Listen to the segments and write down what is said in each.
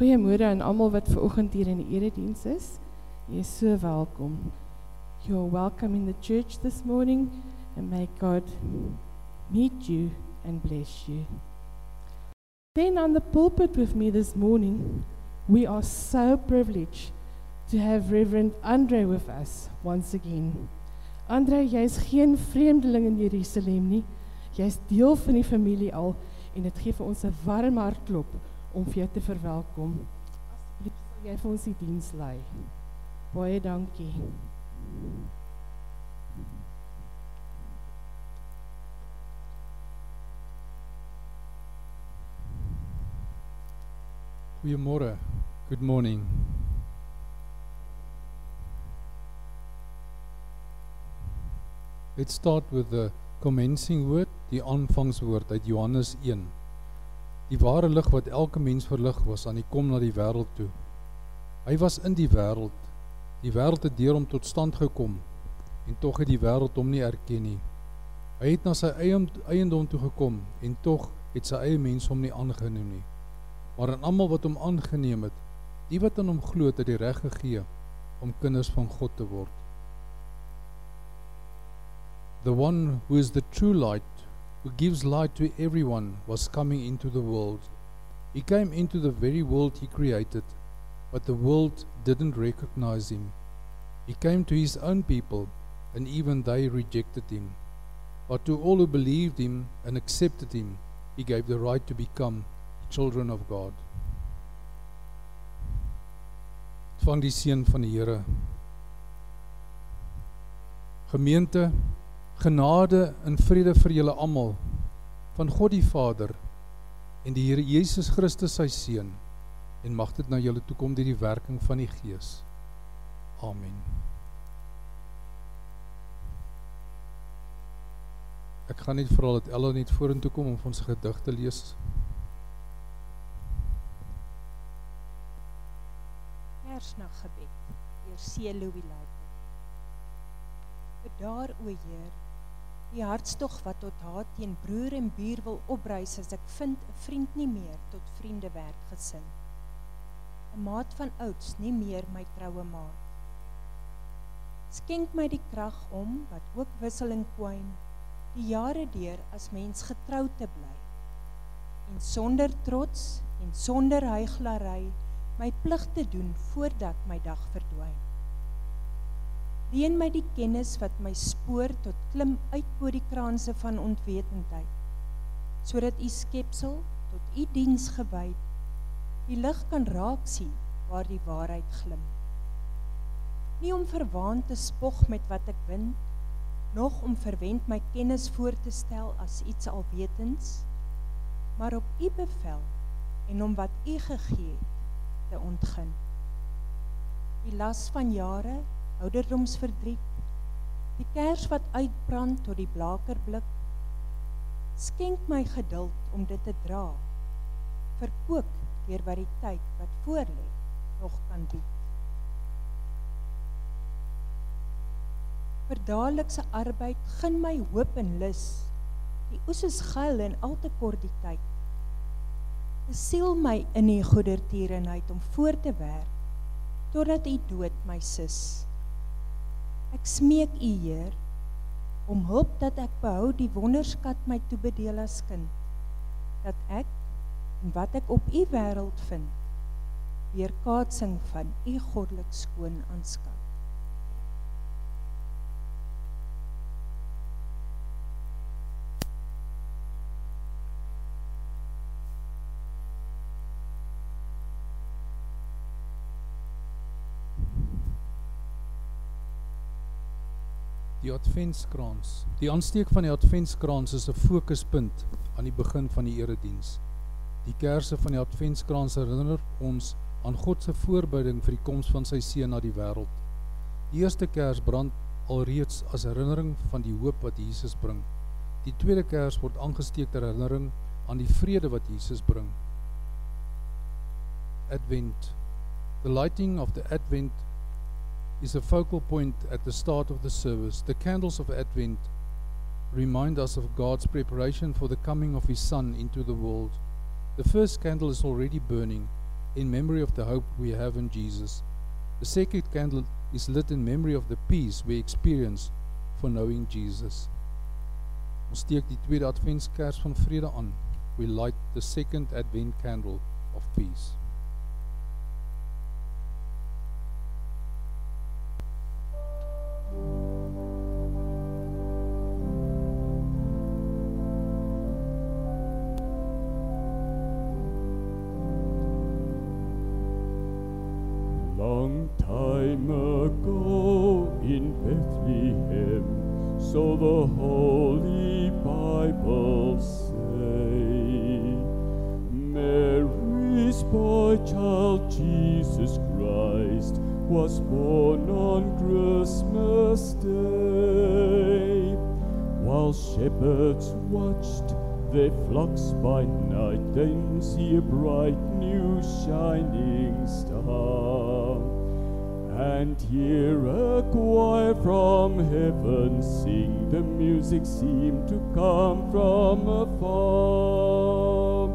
Goeiemôre aan almal wat ver oggend hier in die erediens is. Jy is so welkom. You're welcome in the church this morning and may God meet you and bless you. Then on the pulpit with me this morning, we are so privileged to have Reverend Andre with us once again. Andre, jy's geen vreemdeling in Jerusalem nie. Jy's deel van die familie al en dit gee vir ons 'n warm hartklop om vir jou te verwelkom. Asseblief sal jy vir ons die diens lei. Baie dankie. Goeiemôre. Good morning. Let's start with the commencing word, die aanvangswoord uit Johannes 1. Die ware lig wat elke mens verlig was aan die kom na die wêreld toe. Hy was in die wêreld. Die wêreld het deur hom tot stand gekom en tog het die wêreld hom nie erken nie. Hy het na sy eie eiendom toe gekom en tog het sy eie mense hom nie aangeneem nie. Maar aan almal wat hom aangeneem het, die wat aan hom glo, het hy die reg gegee om kinders van God te word. The one who is the true light, who gives light to everyone, was coming into the world. He came into the very world he created, but the world didn't recognize him. He came to his own people, and even they rejected him. But to all who believed him and accepted him, he gave the right to become children of God. Van die seën van die Here. Gemeente genade en vrede vir julle almal van God die Vader en die Here Jesus Christus sy seun en mag dit na julle toe kom deur die werking van die Gees. Amen. Ek gaan net vra dat Ella net vorentoe kom om ons gedig te lees. Kersnag gebed deur C. Louis Lake. Bedaar o Heer, Die hartstog wat tot haat teen broer en buur wil opreis as ek vind 'n vriend nie meer tot vriende werk gesin. 'n Maat van ouds nie meer my troue maat. Skenk my die krag om wat ook wissel en kwyn die jare deur as mens getrou te bly en sonder trots en sonder hygelary my plig te doen voordat my dag verdwyn. Leen my die kennis wat my spoor tot klim uit bo die kraanse van ontwetendheid sodat u skepsel tot u diens gewy die lig kan raak sien waar die waarheid glim. Nie om verwaand te spog met wat ek win nog om verwend my kennis voor te stel as iets alwetens maar op u bevel en om wat u gegee het te ontgin. Die las van jare ouderdomsverdriet, die kers wat uitbrand tot die blaker blik. Skenk my geduld om dit te dra. Verkoop deur wat die tyd wat voor lê nog kan bied. Vir dadelikse arbeid gun my hoop en lus. Die oes is gul en al te kort die tyd. Besiel my in die goedertierenheid om voort te werk totdat u dood my sis. Ek smeek U, Heer, om hulp dat ek behou die wonderskat my toebedeel as kind. Dat ek en wat ek op U wêreld vind, weerkaatsing van U goddelik skoon aanskou. Die adventskrans. Die aansteek van die adventskrans is 'n fokuspunt aan die begin van die erediens. Die kersse van die adventskrans herinner ons aan God se voorbereiding vir die koms van sy seun na die wêreld. Die eerste kers brand alreeds as herinnering van die hoop wat Jesus bring. Die tweede kers word aangesteek ter herinnering aan die vrede wat Jesus bring. Advent. The lighting of the Advent is a focal point at the start of the service. The candles of Advent remind us of God's preparation for the coming of His Son into the world. The first candle is already burning, in memory of the hope we have in Jesus. The second candle is lit in memory of the peace we experience for knowing Jesus. Ons steek die tweede adventskers van vrede aan. We light the second advent candle of peace. Was born on Christmas Day. While shepherds watched their flocks by night, then see a bright new shining star. And hear a choir from heaven sing, the music seemed to come from afar.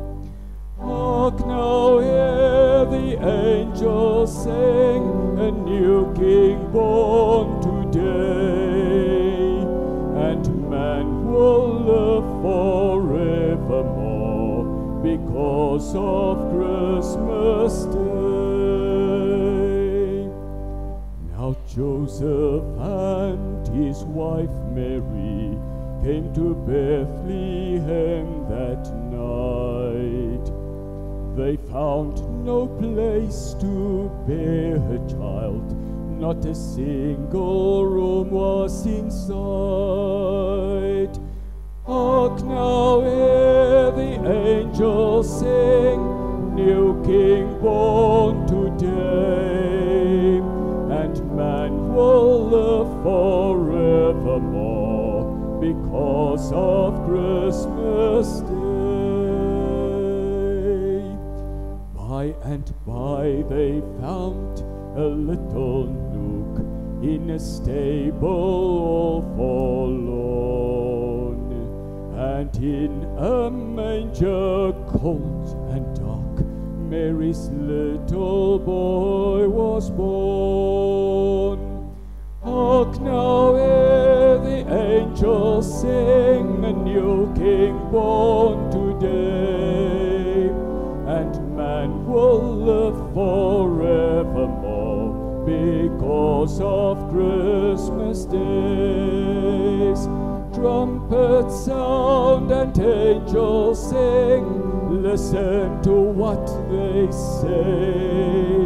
Hark now, hear the angels sing, a new king born today, and man will live forevermore because of Christmas Day. Now Joseph and his wife Mary came to Bethlehem that night. They found no place to bear a child, not a single room was in sight. Hark now, hear the angels sing, new King born today, and man will live forevermore because of Christmas Day. By and by they found a little in a stable all forlorn, and in a manger cold and dark, Mary's little boy was born. Hark now, hear the angels sing, a new King born today, and man will live forevermore because of Christmas days. Trumpets sound and angels sing, listen to what they say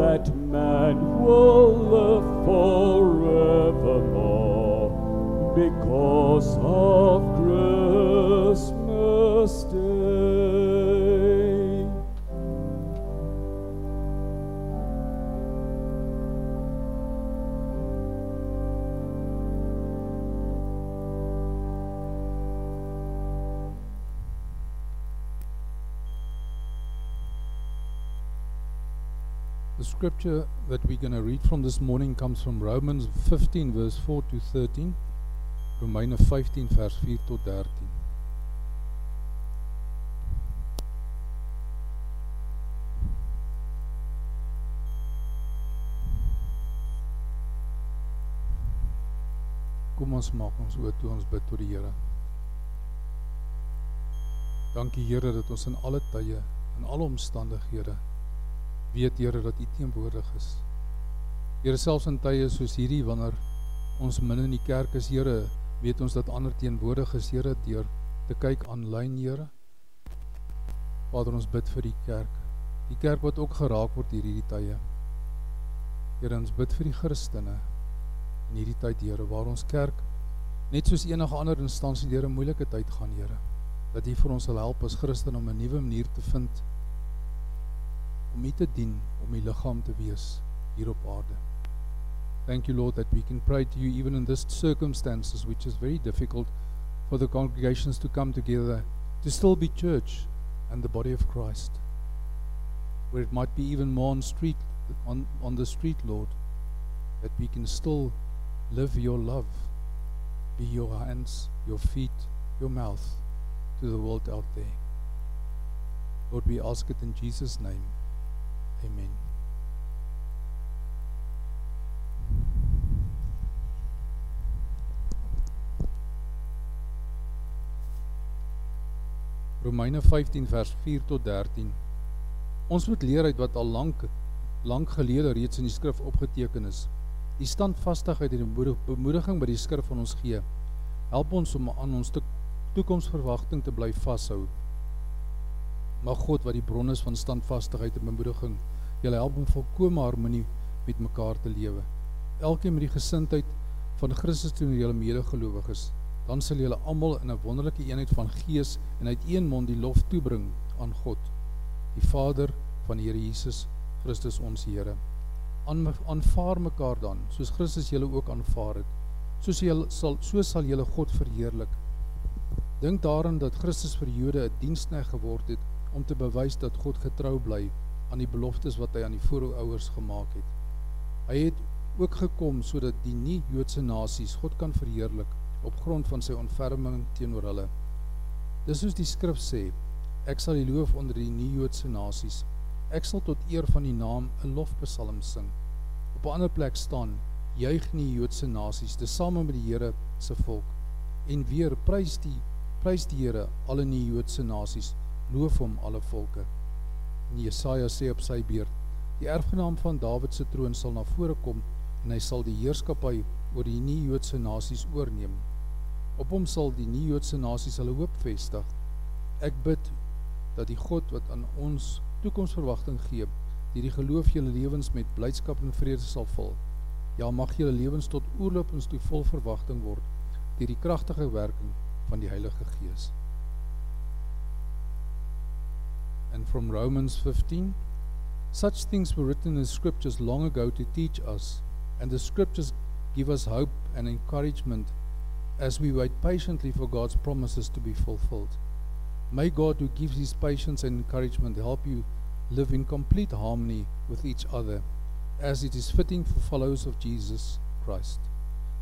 that man will live forevermore because of scripture that we're going to read from this morning comes from Romans 15 verse 4 to 13, Romeine 15 vers 4 tot 13. Kom ons maak ons oë toe ons bid tot die Here. Dankie Here dat ons in alle tye en alle omstandighede weet Here dat U teenwoordig is. Here selfs in tye soos hierdie wanneer ons min in die kerk is, Here, weet ons dat ander teenwoordig is, Here, deur te kyk aanlyn, Here. Vader, ons bid vir die kerk. Die kerk wat ook geraak word hier hierdie tye. Here, ons bid vir die Christene in hierdie tyd, Here, waar ons kerk net soos enige ander instansie deur 'n moeilike tyd gaan, Here. Dat U vir ons sal help as Christen om 'n nuwe manier te vind om U te dien, om U liggaam te wees hier op aarde. Thank you, Lord, that we can pray to you even in this circumstances, which is very difficult for the congregations to come together to still be church and the body of Christ. Where it might be even more on street on, on the street, Lord, that we can still live your love, be your hands, your feet, your mouth to the world out there. Lord, we ask it in Jesus' name. Amen. Romeine 15 vers 4 tot 13. Ons moet leer uit wat al lank lank gelede reeds in die skrif opgeteken is. Die standvastigheid en die bemoediging by die skrif van ons gee, help ons om aan ons toekomsverwagting te bly vashou. Mag God wat die bron is van standvastigheid en bemoediging, julle help om volkomme harmonie met mekaar te lewe. Elkeen met die gesindheid van Christus teenoor julle medegelowiges, dan sal julle almal in 'n wonderlike eenheid van gees en uit een mond die lof toebring aan God, die Vader van die Here Jesus Christus ons Here. Aanvaar mekaar dan soos Christus julle ook aanvaar het. Soos julle sal so sal julle God verheerlik. Dink daaraan dat Christus vir Jode 'n diensknegt geword het om te bewys dat God getrou bly aan die beloftes wat hy aan die voorouers gemaak het. Hy het ook gekom sodat die nie-Joodse nasies God kan verheerlik op grond van sy ontferming teenoor hulle. Dis soos die skrif sê, ek sal die loof onder die nie-Joodse nasies Ek sal tot eer van die naam 'n lofpsalm sing. Op 'n ander plek staan: Juig nie Joodse nasies, dis same met die Here se volk. En weer prys die prys die Here alle nie Joodse nasies, loof hom alle volke. En Jesaja sê op sy beurt: Die erfgenaam van Dawid se troon sal na vore kom en hy sal die heerskappy oor die nie Joodse nasies oorneem. Op hom sal die nie Joodse nasies hulle hoop vestig. Ek bid dat die God wat aan ons toekomsverwagting gee, die die geloof julle lewens met blydskap en vrede sal vul. Ja, mag julle lewens tot oorlopends toe vol verwagting word deur die kragtige werking van die Heilige Gees. And from Romans 15 Such things were written in the scriptures long ago to teach us, and the scriptures give us hope and encouragement as we wait patiently for God's promises to be fulfilled. May God, who gives His patience and encouragement, help you live in complete harmony with each other, as it is fitting for followers of Jesus Christ.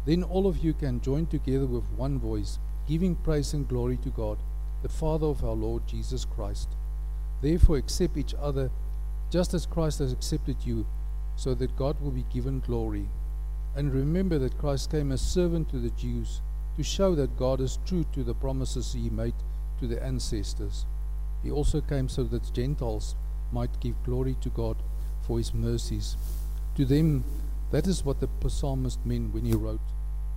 Then all of you can join together with one voice, giving praise and glory to God, the Father of our Lord Jesus Christ. Therefore, accept each other just as Christ has accepted you, so that God will be given glory. And remember that Christ came as servant to the Jews to show that God is true to the promises he made to the ancestors. He also came so that Gentiles might give glory to God for his mercies. To them, that is what the psalmist meant when he wrote,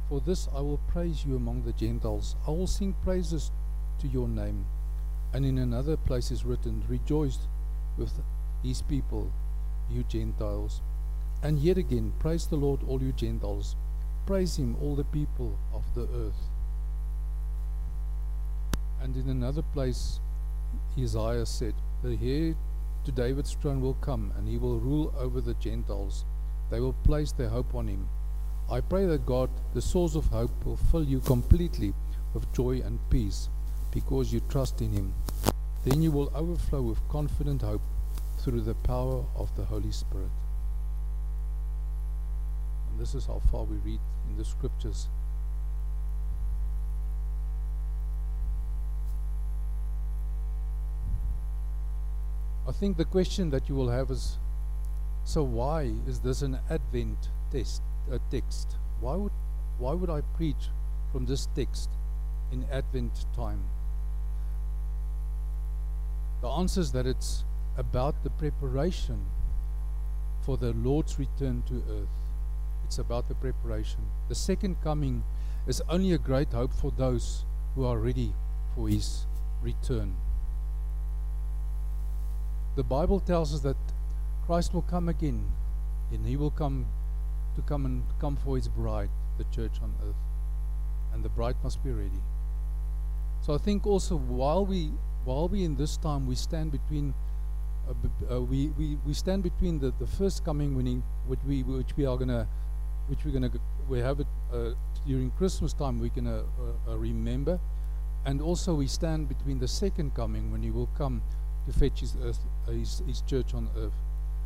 For this I will praise you among the Gentiles. I will sing praises to your name. And in another place is written, Rejoice with his people, you Gentiles. And yet again, praise the Lord, all you Gentiles. Praise him, all the people of the earth. And in another place, Isaiah said, The heir to David's throne will come, and he will rule over the Gentiles. They will place their hope on him. I pray that God, the source of hope, will fill you completely with joy and peace because you trust in him. Then you will overflow with confident hope through the power of the Holy Spirit. And this is how far we read in the scriptures. I think the question that you will have is so why is this an Advent test, a text? Why would, why would I preach from this text in Advent time? The answer is that it's about the preparation for the Lord's return to earth. It's about the preparation. The second coming is only a great hope for those who are ready for his return. The Bible tells us that Christ will come again and he will come to come and come for his bride, the church on earth. And the bride must be ready. So I think also while we while we in this time we stand between uh, uh, we, we, we stand between the, the first coming he, which we which we are gonna which we're gonna we have it uh, during Christmas time we're gonna uh, uh, remember and also we stand between the second coming when he will come to fetch his, earth, his, his church on earth.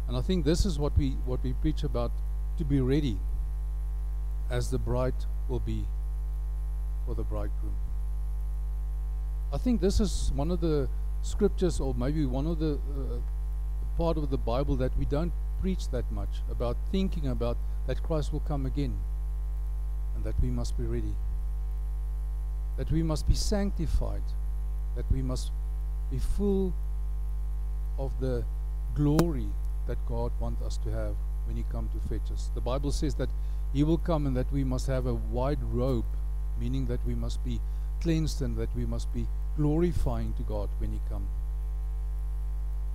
And I think this is what we, what we preach about to be ready as the bride will be for the bridegroom. I think this is one of the scriptures or maybe one of the uh, part of the Bible that we don't preach that much about thinking about that Christ will come again and that we must be ready. That we must be sanctified, that we must be full of the glory that God wants us to have when He comes to fetch us. The Bible says that He will come and that we must have a white robe, meaning that we must be cleansed and that we must be glorifying to God when He comes.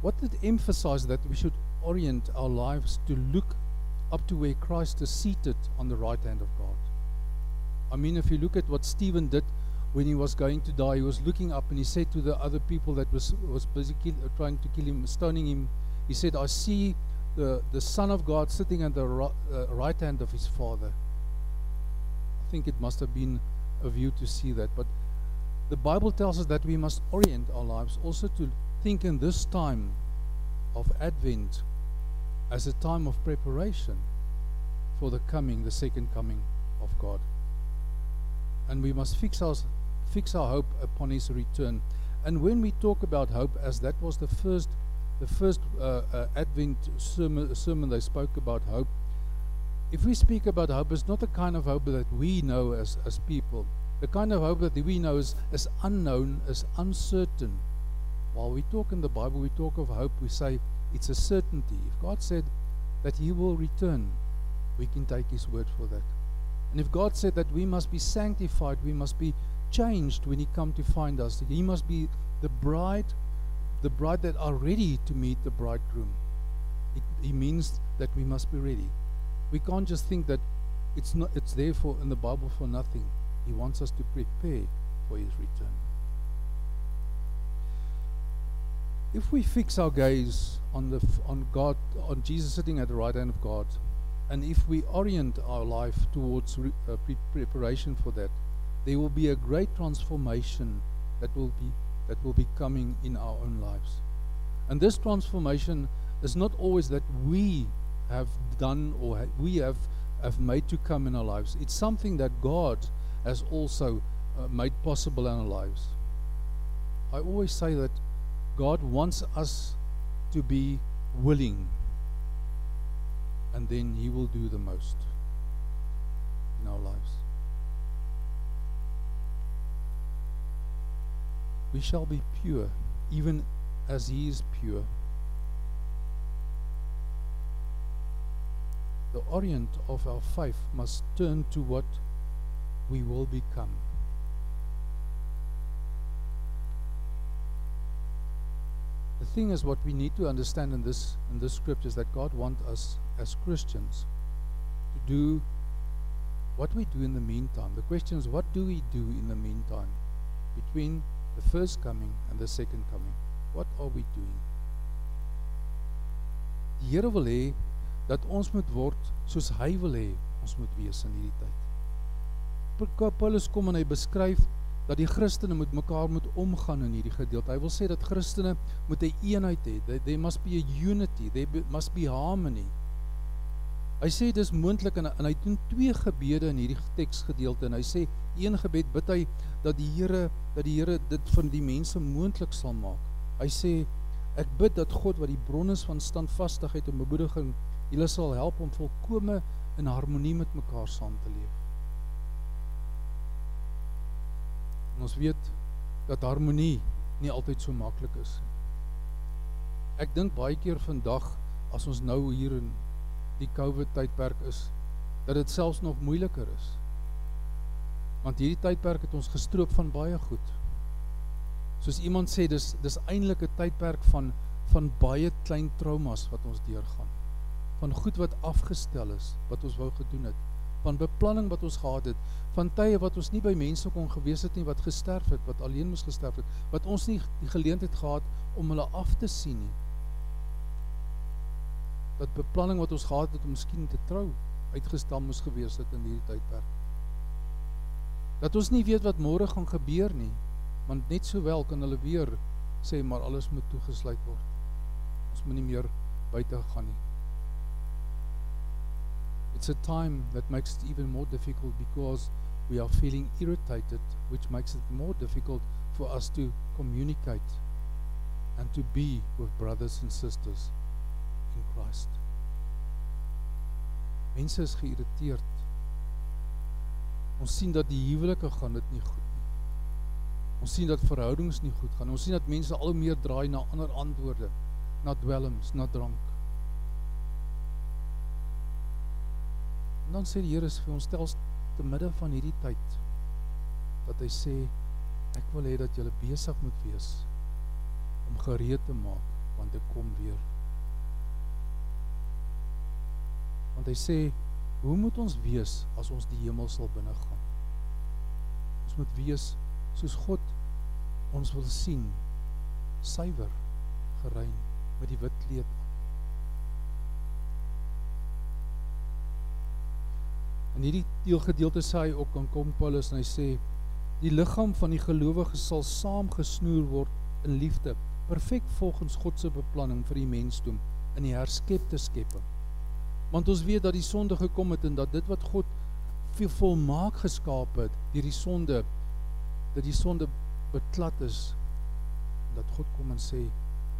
What did emphasize that we should orient our lives to look up to where Christ is seated on the right hand of God? I mean, if you look at what Stephen did when he was going to die, he was looking up and he said to the other people that was was busy kill, uh, trying to kill him, stoning him, he said, "I see the the Son of God sitting at the ri- uh, right hand of his Father." I think it must have been a view to see that, but the Bible tells us that we must orient our lives also to think in this time of Advent as a time of preparation for the coming, the second coming of God. And we must fix our, fix our hope upon His return. And when we talk about hope, as that was the first, the first uh, uh, Advent sermon, sermon they spoke about hope. If we speak about hope, it's not the kind of hope that we know as, as people. The kind of hope that we know is, is unknown, is uncertain. While we talk in the Bible, we talk of hope, we say it's a certainty. If God said that He will return, we can take His word for that. And if God said that we must be sanctified, we must be changed when He come to find us, He must be the bride, the bride that are ready to meet the bridegroom. It, he means that we must be ready. We can't just think that it's not it's there for in the Bible for nothing. He wants us to prepare for His return. if we fix our gaze on the on God on Jesus sitting at the right hand of God and if we orient our life towards re- uh, pre- preparation for that there will be a great transformation that will be that will be coming in our own lives and this transformation is not always that we have done or ha- we have have made to come in our lives it's something that God has also uh, made possible in our lives I always say that God wants us to be willing, and then He will do the most in our lives. We shall be pure, even as He is pure. The orient of our faith must turn to what we will become. The thing is, what we need to understand in this in this scripture is that God wants us as Christians to do what we do in the meantime. The question is, what do we do in the meantime between the first coming and the second coming? What are we doing? Die Here wil hê dat ons moet word soos hy wil hê ons moet wees in hierdie tyd. Pa- Paulus kom en hy beskryf dat die Christene met mekaar moet omgaan in hierdie gedeelte. Hy wil sê dat Christene moet 'n eenheid hê. There, there must be a unity. There be, must be harmony. Hy sê dis moontlik en, en hy doen twee gebede in hierdie teksgedeelte en hy sê een gebed bid hy dat die Here dat die Here dit vir die mense moontlik sal maak. Hy sê ek bid dat God wat die bron is van standvastigheid en bemoediging julle sal help om volkome in harmonie met mekaar saam te leef. En ons weet dat harmonie nie altyd so maklik is nie. Ek dink baie keer vandag as ons nou hier in die COVID tydperk is, dat dit selfs nog moeiliker is. Want hierdie tydperk het ons gestroop van baie goed. Soos iemand sê, dis dis eintlik 'n tydperk van van baie klein traumas wat ons deurgaan. Van goed wat afgestel is, wat ons wou gedoen het van beplanning wat ons gehad het, van tye wat ons nie by mense kon gewees het nie wat gesterf het, wat alleen moes gesterf het, wat ons nie die geleentheid gehad om hulle af te sien nie. Dat beplanning wat ons gehad het om miskien te trou uitgestel moes gewees het in hierdie tydperk. Dat ons nie weet wat môre gaan gebeur nie, want net sowel kan hulle weer sê maar alles moet toegesluit word. Ons moet nie meer buite gaan nie. It's a time that makes it even more difficult because we are feeling irritated, which makes it more difficult for us to communicate and to be with brothers and sisters in Christ. Mense is geïrriteerd. Ons sien dat die huwelike gaan dit nie goed nie. Ons sien dat verhoudings nie goed gaan. Ons sien dat mense al meer draai na ander antwoorde, na dwelms, na drank. En dan sê die Here vir ons stel te midde van hierdie tyd dat hy sê ek wil hê dat julle besig moet wees om gereed te maak want ek kom weer. Want hy sê hoe moet ons wees as ons die hemel sal binne gaan? Ons moet wees soos God ons wil sien suiwer gerein met die wit kleed In hierdie deelgedeelte sê hy ook aan kom Paulus en hy sê die liggaam van die gelowiges sal saamgesnoer word in liefde perfek volgens God se beplanning vir die mensdom in die herskepte skepping. Want ons weet dat die sonde gekom het en dat dit wat God veel volmaak geskaap het deur die sonde dat die sonde beklad is dat God kom en sê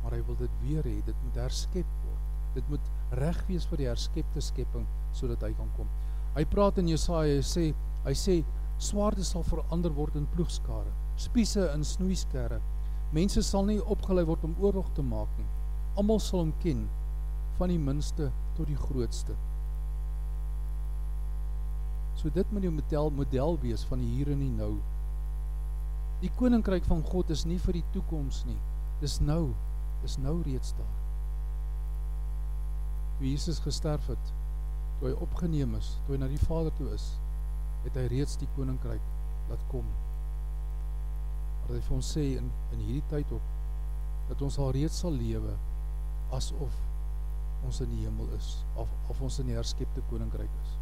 maar hy wil dit weer hê dit moet herskep word dit moet reg wees vir die herskepte skepping sodat hy kan kom hy praat in Jesaja hy sê hy sê swaarde sal verander word in ploegskare spiese in snoeiskerre Mense sal nie opgelei word om oorlog te maak nie. Almal sal hom ken van die minste tot die grootste. So dit moet jou model model wees van die hier en die nou. Die koninkryk van God is nie vir die toekoms nie. Dis nou. Dis nou reeds daar. Toe Jesus gesterf het, toe hy opgeneem is, toe hy na die Vader toe is, het hy reeds die koninkryk laat kom wat hy vir ons sê in in hierdie tyd op dat ons al reeds sal lewe asof ons in die hemel is of of ons in die herskepte koninkryk is.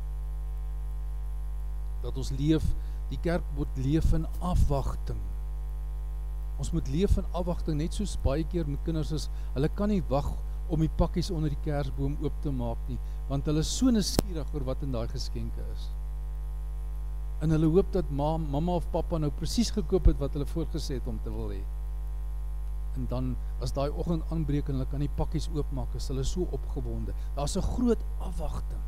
Dat ons leef, die kerk moet leef in afwagting. Ons moet leef in afwagting net soos baie keer met kinders is, hulle kan nie wag om die pakkies onder die kersboom oop te maak nie, want hulle is so nuuskierig oor wat in daai geskenke is en hulle hoop dat ma, mamma of pappa nou presies gekoop het wat hulle voorgesê het om te wil hê. En dan as daai oggend aanbreek en hulle kan die pakkies oopmaak, is hulle so opgewonde. Daar's 'n groot afwagting.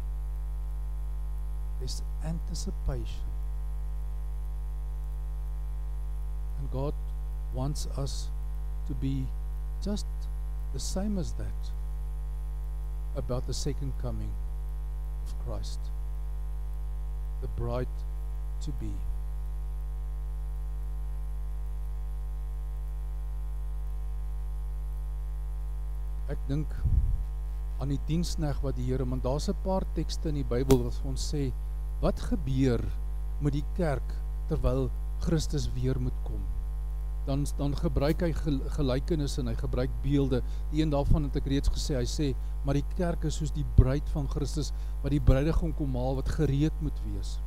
There's anticipation. And God wants us to be just the same as that about the second coming of Christ. The bride to be. Ek dink aan die diensneg wat die Here, want daar's 'n paar tekste in die Bybel wat ons sê wat gebeur met die kerk terwyl Christus weer moet kom. Dan dan gebruik hy gelykenisse en hy gebruik beelde. Een daarvan het ek reeds gesê, hy sê, maar die kerk is soos die bruid van Christus wat die bruidegom kom haal wat gereed moet wees.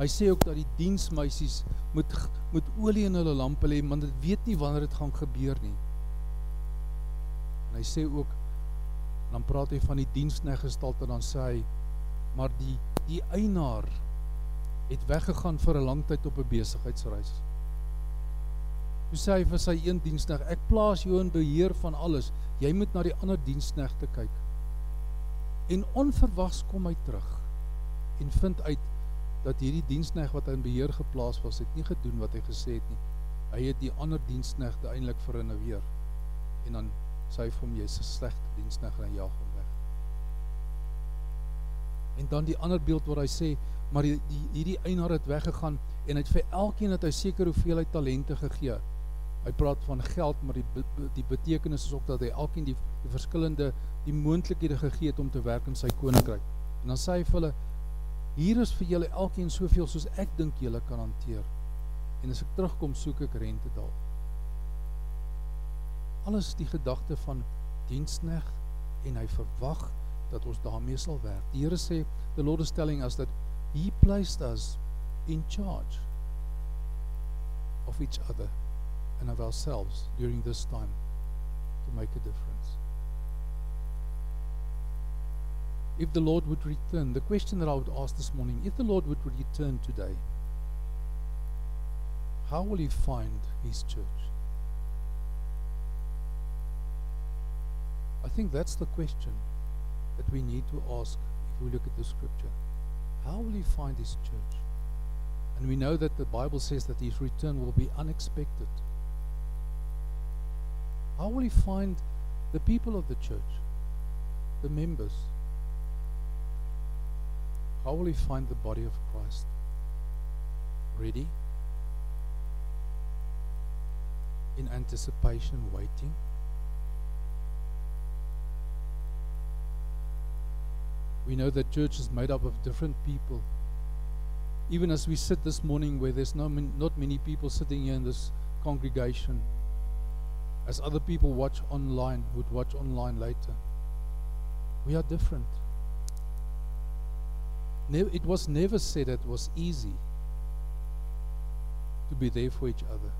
Hy sê ook dat die diensmeisies moet moet olie in hulle lampe lê, want dit weet nie wanneer dit gaan gebeur nie. En hy sê ook dan praat hy van die diensnegestalte dan sê hy maar die die eienaar het weggegaan vir 'n lang tyd op 'n besigheidsreis. Hy sê hy vir sy een diensneg, ek plaas jou in beheer van alles. Jy moet na die ander diensnegte kyk. En onverwags kom hy terug en vind uit dat hierdie diensknegt wat in beheer geplaas was, het nie gedoen wat hy gesê het nie. Hy het die ander diensknegte eintlik verinneweer. En dan sê hy vir hom jy's 'n slegte diensknegt en jaag hom weg. En dan die ander beeld waar hy sê, maar die, die hierdie eienaar het weggegaan en hy het vir elkeen het hy seker hoeveelheid talente gegee. Hy praat van geld, maar die die betekenis is ook dat hy elkeen die, die verskillende die moontlikhede gegee het om te werk in sy koninkryk. En dan sê hy vir hulle Hier is vir julle elkeen soveel soos ek dink julle kan hanteer. En as ek terugkom, soek ek rente daal. Alles die gedagte van diensneg en hy verwag dat ons daarmee sal werk. Die Here sê, the Lord is telling us that he placed us in charge of each other and of ourselves during this time to make a difference. if the Lord would return, the question that I would ask this morning, if the Lord would return today, how will he find his church? I think that's the question that we need to ask if we look at the scripture. How will he find his church? And we know that the Bible says that his return will be unexpected. How will he find the people of the church, the members? How will he find the body of Christ? Ready? In anticipation, waiting? We know that church is made up of different people. Even as we sit this morning, where there's no, not many people sitting here in this congregation, as other people watch online, would watch online later, we are different. Never, it was never said that it was easy to be there for each other.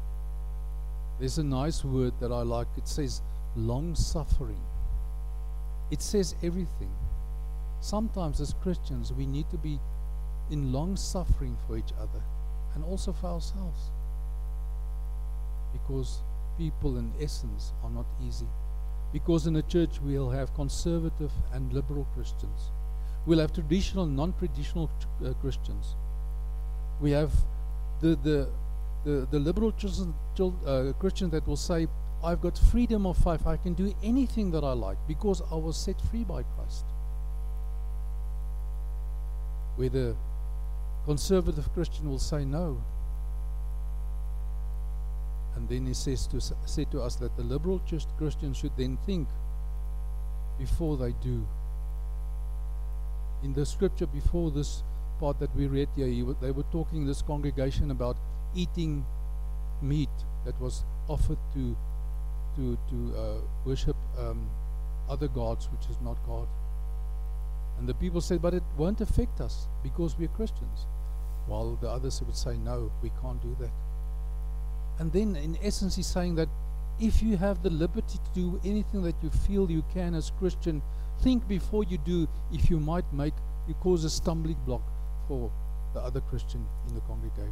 There's a nice word that I like. It says long suffering. It says everything. Sometimes, as Christians, we need to be in long suffering for each other and also for ourselves. Because people, in essence, are not easy. Because in a church, we'll have conservative and liberal Christians, we'll have traditional, non traditional uh, Christians. We have the, the, the, the liberal uh, Christian that will say, I've got freedom of faith. I can do anything that I like because I was set free by Christ where the conservative Christian will say no. And then he says to, say to us that the liberal Christian should then think before they do. In the scripture before this part that we read here, they were talking this congregation about eating meat that was offered to to to uh, worship um, other gods, which is not God. And the people said, but it won't affect us because we're Christians. While the others would say, no, we can't do that. And then, in essence, he's saying that if you have the liberty to do anything that you feel you can as Christian, think before you do if you might make, you cause a stumbling block for the other Christian in the congregation.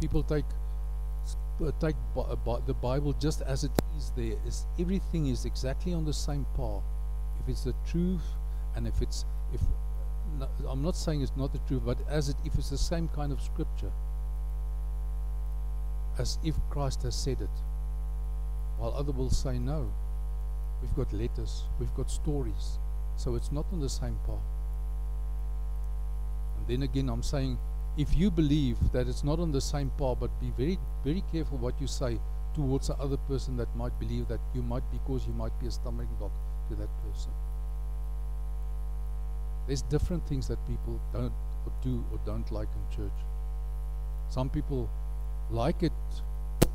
People take uh, take uh, the Bible just as it is there is everything is exactly on the same par if it's the truth and if it's if I'm not saying it's not the truth but as it if it's the same kind of scripture as if Christ has said it while other will say no we've got letters we've got stories so it's not on the same par and then again I'm saying if you believe that it's not on the same par, but be very, very careful what you say towards the other person that might believe that you might, because you might be a stumbling block to that person. There's different things that people don't or do or don't like in church. Some people like it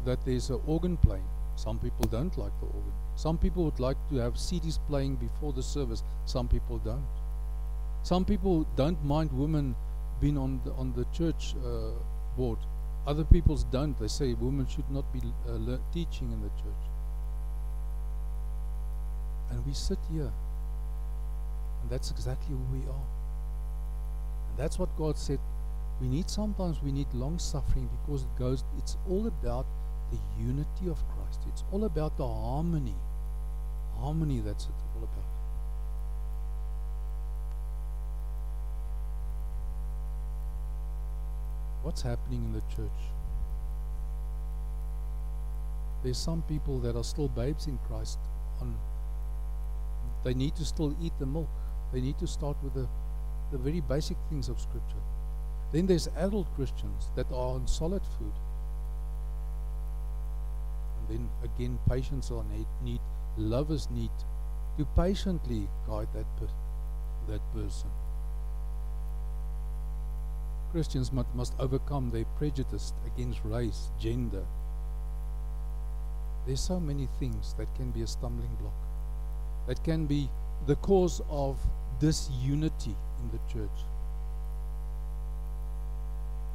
that there's an organ playing. Some people don't like the organ. Some people would like to have CDs playing before the service. Some people don't. Some people don't mind women being on the, on the church uh, board. Other people's don't. They say women should not be uh, teaching in the church. And we sit here, and that's exactly who we are. And that's what God said. We need sometimes we need long suffering because it goes. It's all about the unity of Christ. It's all about the harmony, harmony. That's it all about. what's happening in the church? There's some people that are still babes in Christ. On they need to still eat the milk. They need to start with the, the very basic things of Scripture. Then there's adult Christians that are on solid food. And then again, patience are need, need lovers need to patiently guide that per, that person. Christians must, must overcome their prejudice against race, gender. There's so many things that can be a stumbling block, that can be the cause of disunity in the church.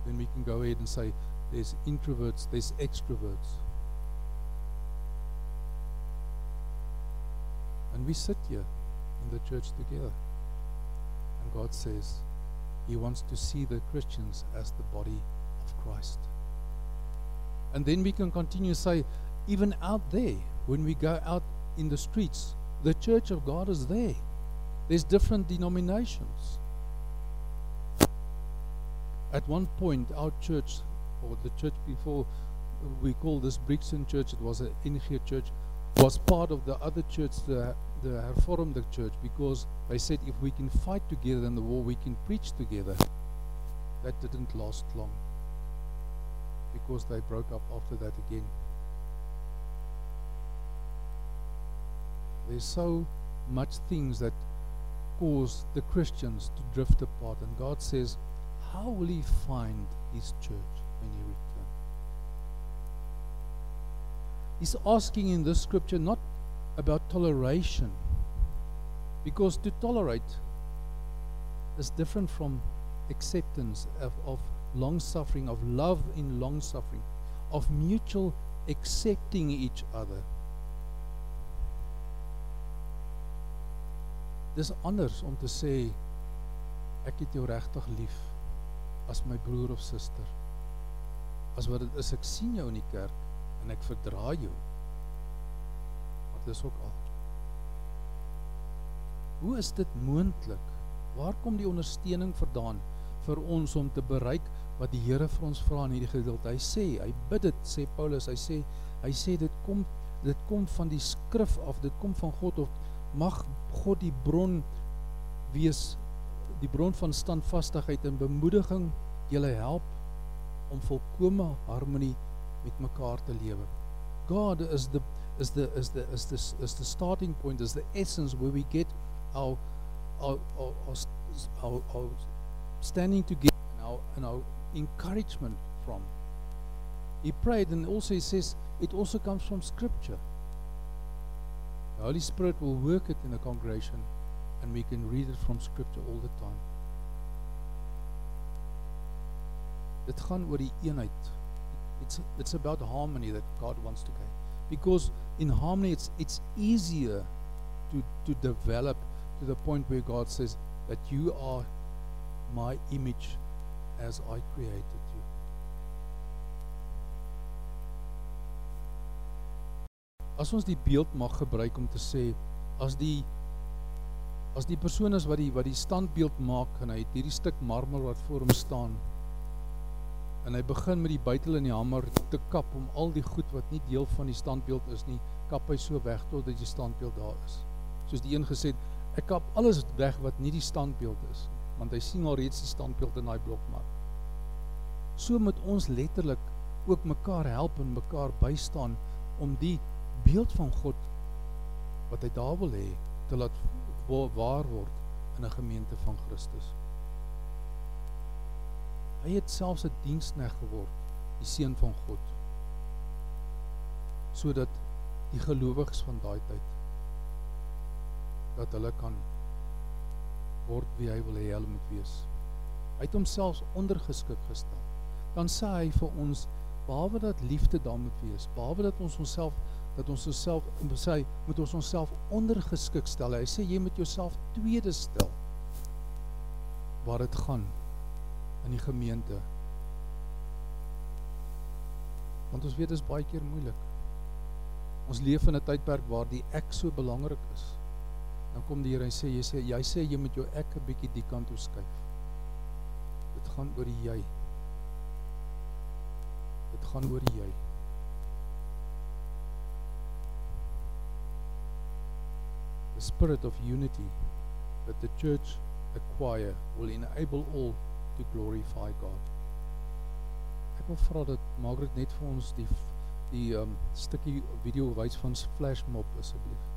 Then we can go ahead and say there's introverts, there's extroverts. And we sit here in the church together. And God says, he wants to see the Christians as the body of Christ. And then we can continue to say, even out there, when we go out in the streets, the church of God is there. There's different denominations. At one point, our church, or the church before we call this Brixton Church, it was an NG church, was part of the other church, the, the Hervormde church, because they said if we can fight together in the war, we can preach together. That didn't last long because they broke up after that again. There's so much things that cause the Christians to drift apart, and God says, How will He find His church when He returns? He's asking in this scripture not about toleration, because to tolerate is different from acceptance of, of long suffering, of love in long suffering, of mutual accepting each other. Dis anders om te sê ek het jou regtig lief as my broer of suster. As wat dit is ek sien jou in die kerk en ek verdra jou. Maar dis ook al. Hoe is dit moontlik? Waar kom die ondersteuning vandaan vir ons om te bereik wat die Here vir ons vra in hierdie gedeelte? Hy sê, hy bid dit, sê Paulus, hy sê, hy sê dit kom dit kom van die skrif af, dit kom van God of mag God die bron wees die bron van standvastigheid en bemoediging julle help om volkomme harmonie met mekaar te lewe. God is the is the is the is the is the starting point is the essence where we get our our our, our, our, our standing together and our and our encouragement from. He prayed and also he says it also comes from scripture. The Holy Spirit will work it in the congregation and we can read it from scripture all the time. Dit gaan oor die eenheid. It's it's about harmony that God wants to gain. Because in harmony it's it's easier to to develop to the point where God says that you are my image as I created As ons die beeld mag gebruik om te sê as die as die persoon is wat die wat die standbeeld maak en hy het hierdie stuk marmer wat voor hom staan en hy begin met die buitel en die hamer te kap om al die goed wat nie deel van die standbeeld is nie kap hy so weg tot dat die standbeeld daar is. Soos die een gesê het ek kap alles weg wat nie die standbeeld is want hy sien al reeds die standbeeld in daai blok maar so moet ons letterlik ook mekaar help en mekaar bystaan om die beeld van God wat hy daar wil hê te laat waar word in 'n gemeente van Christus. Hy het selfs 'n diensknegt geword, die seun van God. Sodat die gelowiges van daai tyd dat hulle kan word wie hy wil hê hulle moet wees. Hy het homself ondergeskik gestel. Dan sê hy vir ons behalwe dat liefde daar moet wees, behalwe dat ons onsself dat ons osself sê moet ons onsself ondergeskik stel. Hy sê jy moet jouself tweede stel. Waar dit gaan in die gemeente. Want ons weet dit is baie keer moeilik. Ons leef in 'n tydperk waar die ek so belangrik is. Dan kom die Here en sê jy sê jy sê jy moet jou ek 'n bietjie die kant toe skuif. Dit gaan oor die jy. Dit gaan oor die jy. Spirit of unity that the church acquire will enable all to glorify God. Ek wil vra dat Margaret net vir ons die die um stukkie video wys van Flash Mob asseblief.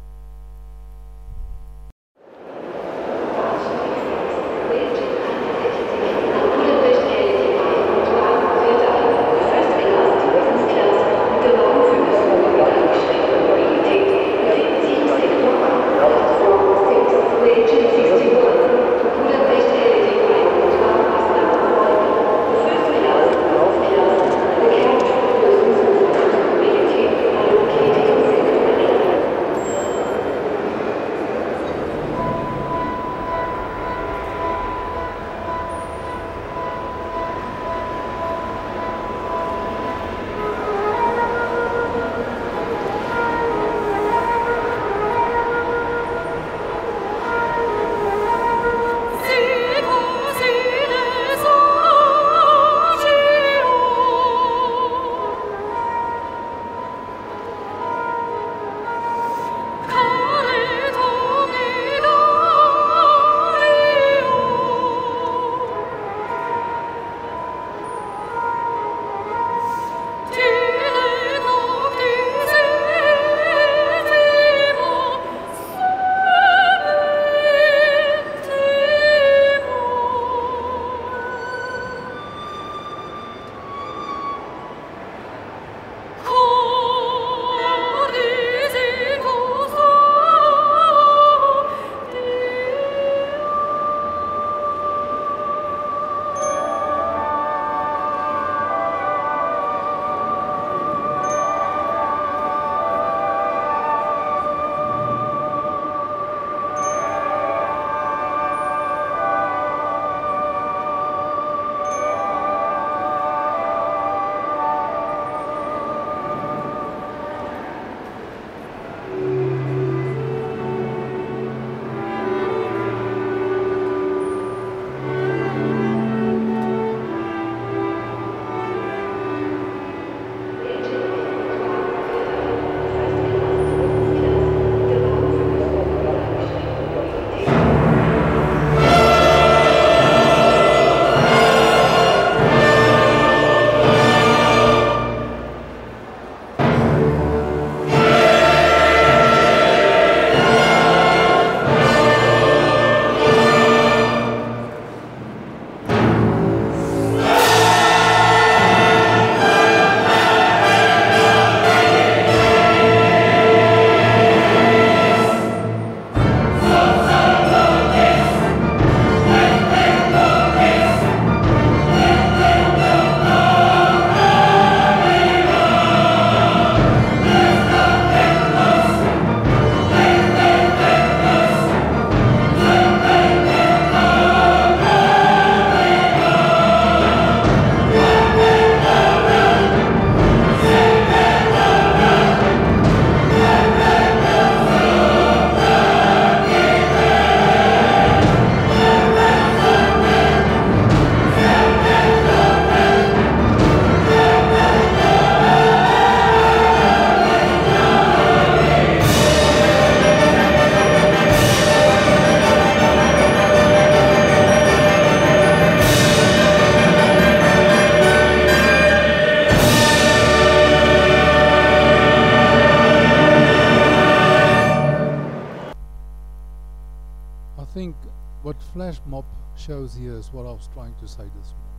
Is what I was trying to say this morning.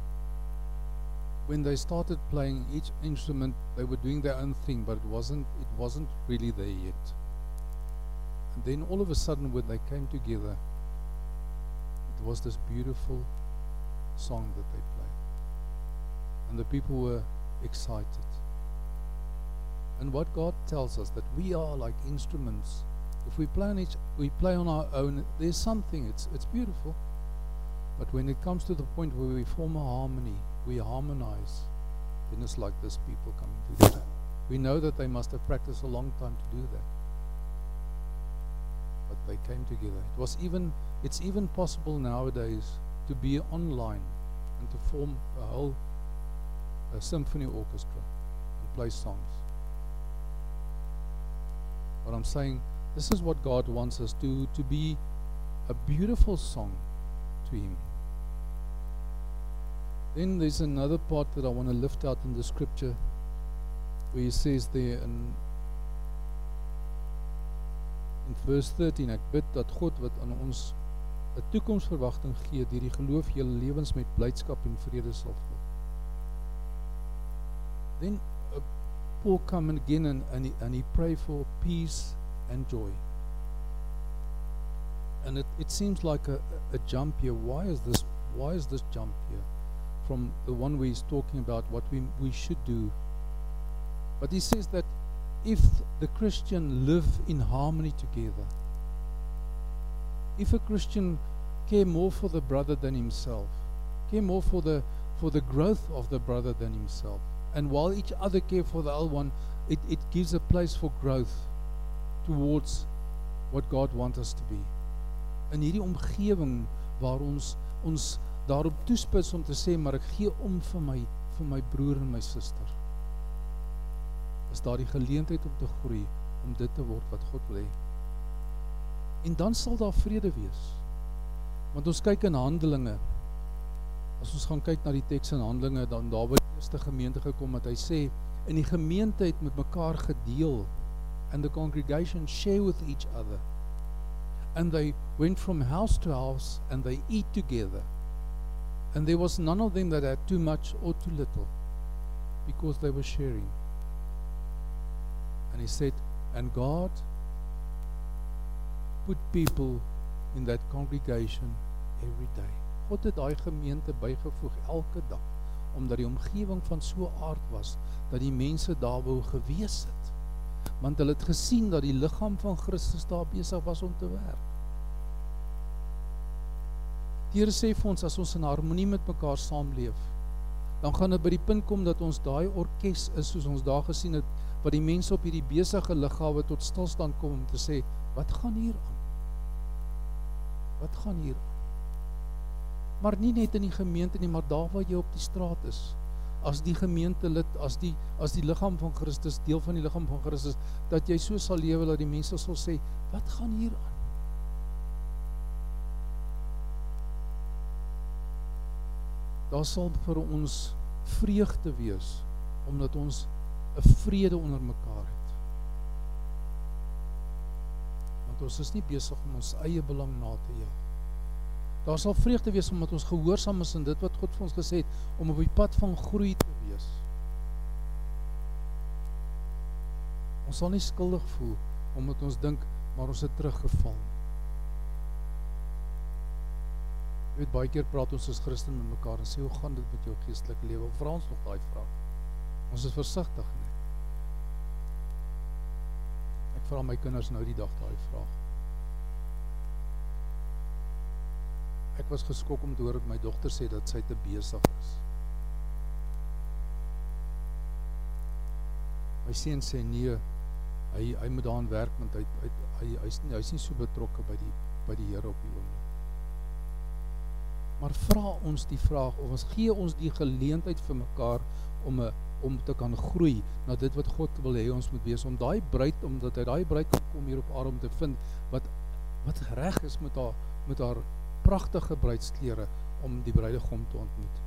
When they started playing each instrument, they were doing their own thing, but it wasn't it wasn't really there yet. And then all of a sudden when they came together, it was this beautiful song that they played. And the people were excited. And what God tells us that we are like instruments. If we play on each we play on our own, there's something, it's it's beautiful. But when it comes to the point where we form a harmony, we harmonize, then it's like this people coming together. We know that they must have practiced a long time to do that. But they came together. It was even it's even possible nowadays to be online and to form a whole a symphony orchestra and play songs. But I'm saying this is what God wants us to to be a beautiful song to him. Then there's another part that I want to lift out in the scripture where he says there in in verse 13 ek bid dat God wat aan ons 'n toekomsverwagting gee deur die geloof julle lewens met blydskap en vrede sal vul. Then uh, Paul come again and, and, he, and he pray for peace and joy. And it, it seems like a, a jump here. Why is this why is this jump here? From the one where he's talking about what we, we should do. But he says that if the Christian live in harmony together, if a Christian care more for the brother than himself, care more for the for the growth of the brother than himself, and while each other care for the other one, it, it gives a place for growth towards what God wants us to be. In hierdie omgewing waar ons ons daarop toespits om te sê maar ek gee om vir my vir my broer en my suster. Is daar die geleentheid om te groei om dit te word wat God wil hê. En dan sal daar vrede wees. Want ons kyk in Handelinge. As ons gaan kyk na die teks in Handelinge dan daar by die eerste gemeente gekom dat hy sê in die gemeente het met mekaar gedeel and the congregation share with each other. And they went from house to house and they eat together. And there was none of them that had too much or too little because they were sharing. And he said, and God put people in that congregation every day. God het daai gemeente bygevoeg elke dag omdat die omgewing van so aard was dat die mense daar wou gewees het. Want hulle het gesien dat die liggaam van Christus daar besig was om te werk. Die Here sê vir ons as ons in harmonie met mekaar saamleef, dan gaan dit by die punt kom dat ons daai orkes is soos ons daar gesien het wat die mense op hierdie besige lughawe tot stilstand kom om te sê, wat gaan hier aan? Wat gaan hier aan? Maar nie net in die gemeente nie, maar daar waar jy op die straat is. As die gemeente lid, as die as die liggaam van Christus, deel van die liggaam van Christus, dat jy so sal lewe dat die mense sal sê, wat gaan hier aan? Daar sal vir ons vreugde wees omdat ons 'n vrede onder mekaar het. Want ons is nie besig om ons eie belang na te jaag. Daar sal vreugde wees omdat ons gehoorsaam is aan dit wat God vir ons gesê het om op die pad van groei te wees. Ons sal nie skuldig voel omdat ons dink maar ons het teruggeval. Jy weet baie keer praat ons as Christen met mekaar en sê hoe gaan dit met jou geestelike lewe? Vra ons nog daai vraag. Ons is versigtig, nee. Ek vra my kinders nou die dag daai vraag. Ek was geskok om te hoor dat my dogter sê dat sy te besig is. My seun sê nee, hy hy moet daaraan werk want hy hy hy hy's nie hy's nie so betrokke by die by die Here op die oomblik. Maar vra ons die vraag of ons gee ons die geleentheid vir mekaar om 'n om te kan groei na dit wat God wil hê ons moet wees om daai bruid omdat hy daai bruid kom hier op aarde om te vind wat wat reg is met haar met haar pragtige bruidsklere om die bruidegom te ontmoet.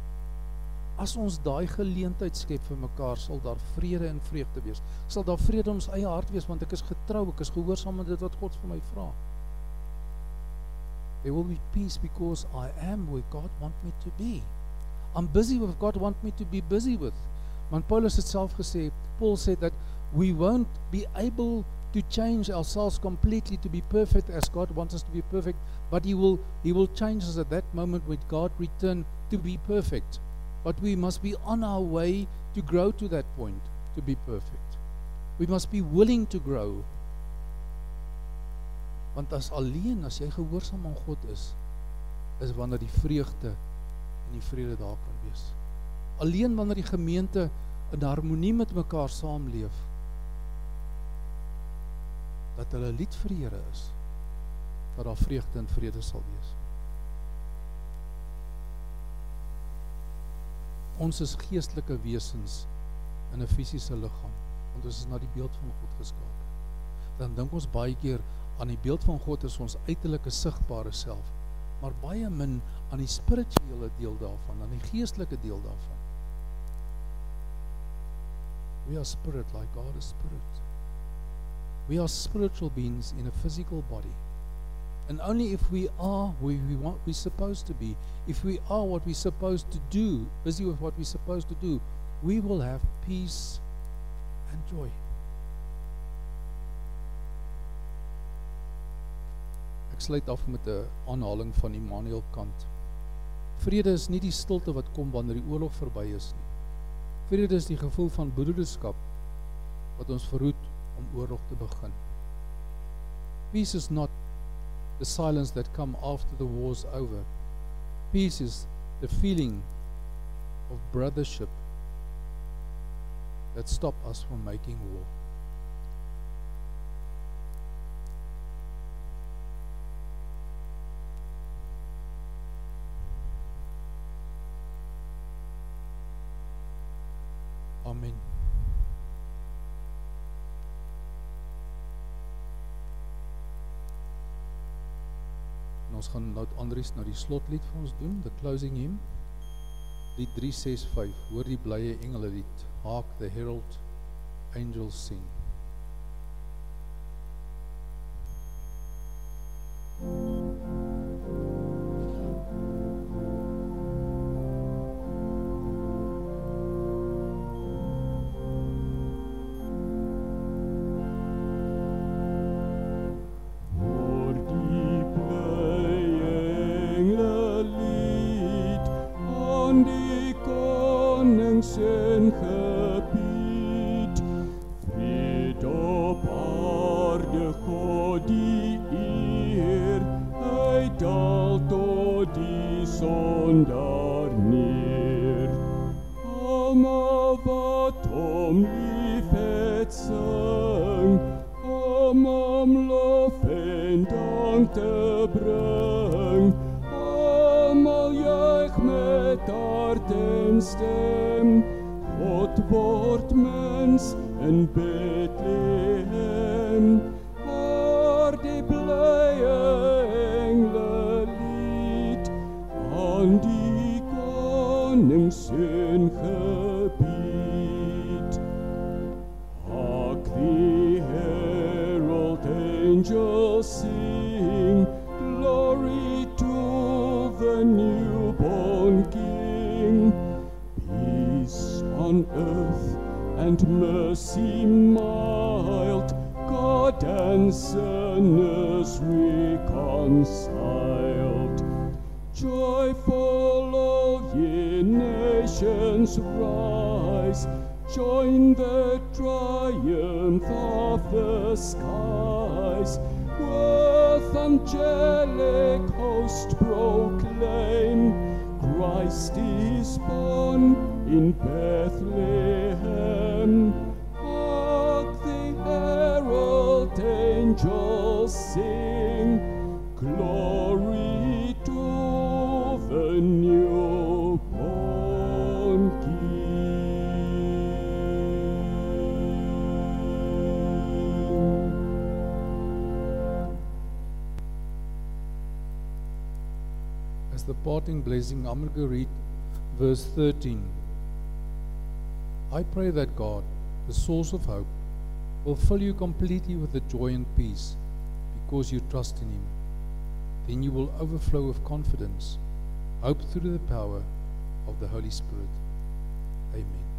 As ons daai geleentheid skep vir mekaar, sal daar vrede en vreugde wees. Sal daar vrede in ons eie hart wees want ek is getrou, ek is gehoorsaam aan dit wat God vir my vra. There will be peace because I am where God want me to be. I'm busy with God want me to be busy with. Want Paulus het self gesê, Paul said that we won't be able to change ourselves completely to be perfect as God wants us to be perfect, but he will he will change us at that moment when God return to be perfect. But we must be on our way to grow to that point to be perfect. We must be willing to grow. Want as alleen as jy gehoorsaam aan God is, is wanneer die vreugde en die vrede daar kan wees. Alleen wanneer die gemeente in harmonie met mekaar saamleef, dat hulle lied vir die Here is, dat daar vreugde en vrede sal wees. Ons is geestelike wesens in 'n fisiese liggaam, want ons is na die beeld van God geskape. Dan dink ons baie keer aan die beeld van God is ons uiterlike sigbare self, maar baie min aan die spirituele deel daarvan, aan die geestelike deel daarvan. We are spirit like God is spirit. We are spiritual beings in a physical body. And only if we are where we want we're supposed to be, if we are what we're supposed to do, busy with what we're supposed to do, we will have peace and joy. Ek sluit af met 'n aanhaling van Immanuel Kant. Vrede is nie die stilte wat kom wanneer die oorlog verby is nie. Vrede is die gevoel van broederskap wat ons verhoed om oorlog te begin. Peace is not the silence that come after the war's over. Peace is the feeling of brothership that stop us from making war. Amen. En ons gaan nou Andries na die slotlied vir ons doen, the closing hymn. Lied 365. Hoor die blye engele lied. Hark the herald angels sing. And sinners reconciled. Joyful all ye nations rise, join the triumph of the skies. With angelic host proclaim, Christ is born in Bethlehem. Parting blessing, I'm going to read verse 13. I pray that God, the source of hope, will fill you completely with the joy and peace because you trust in Him. then you will overflow with confidence, hope through the power of the Holy Spirit. Amen.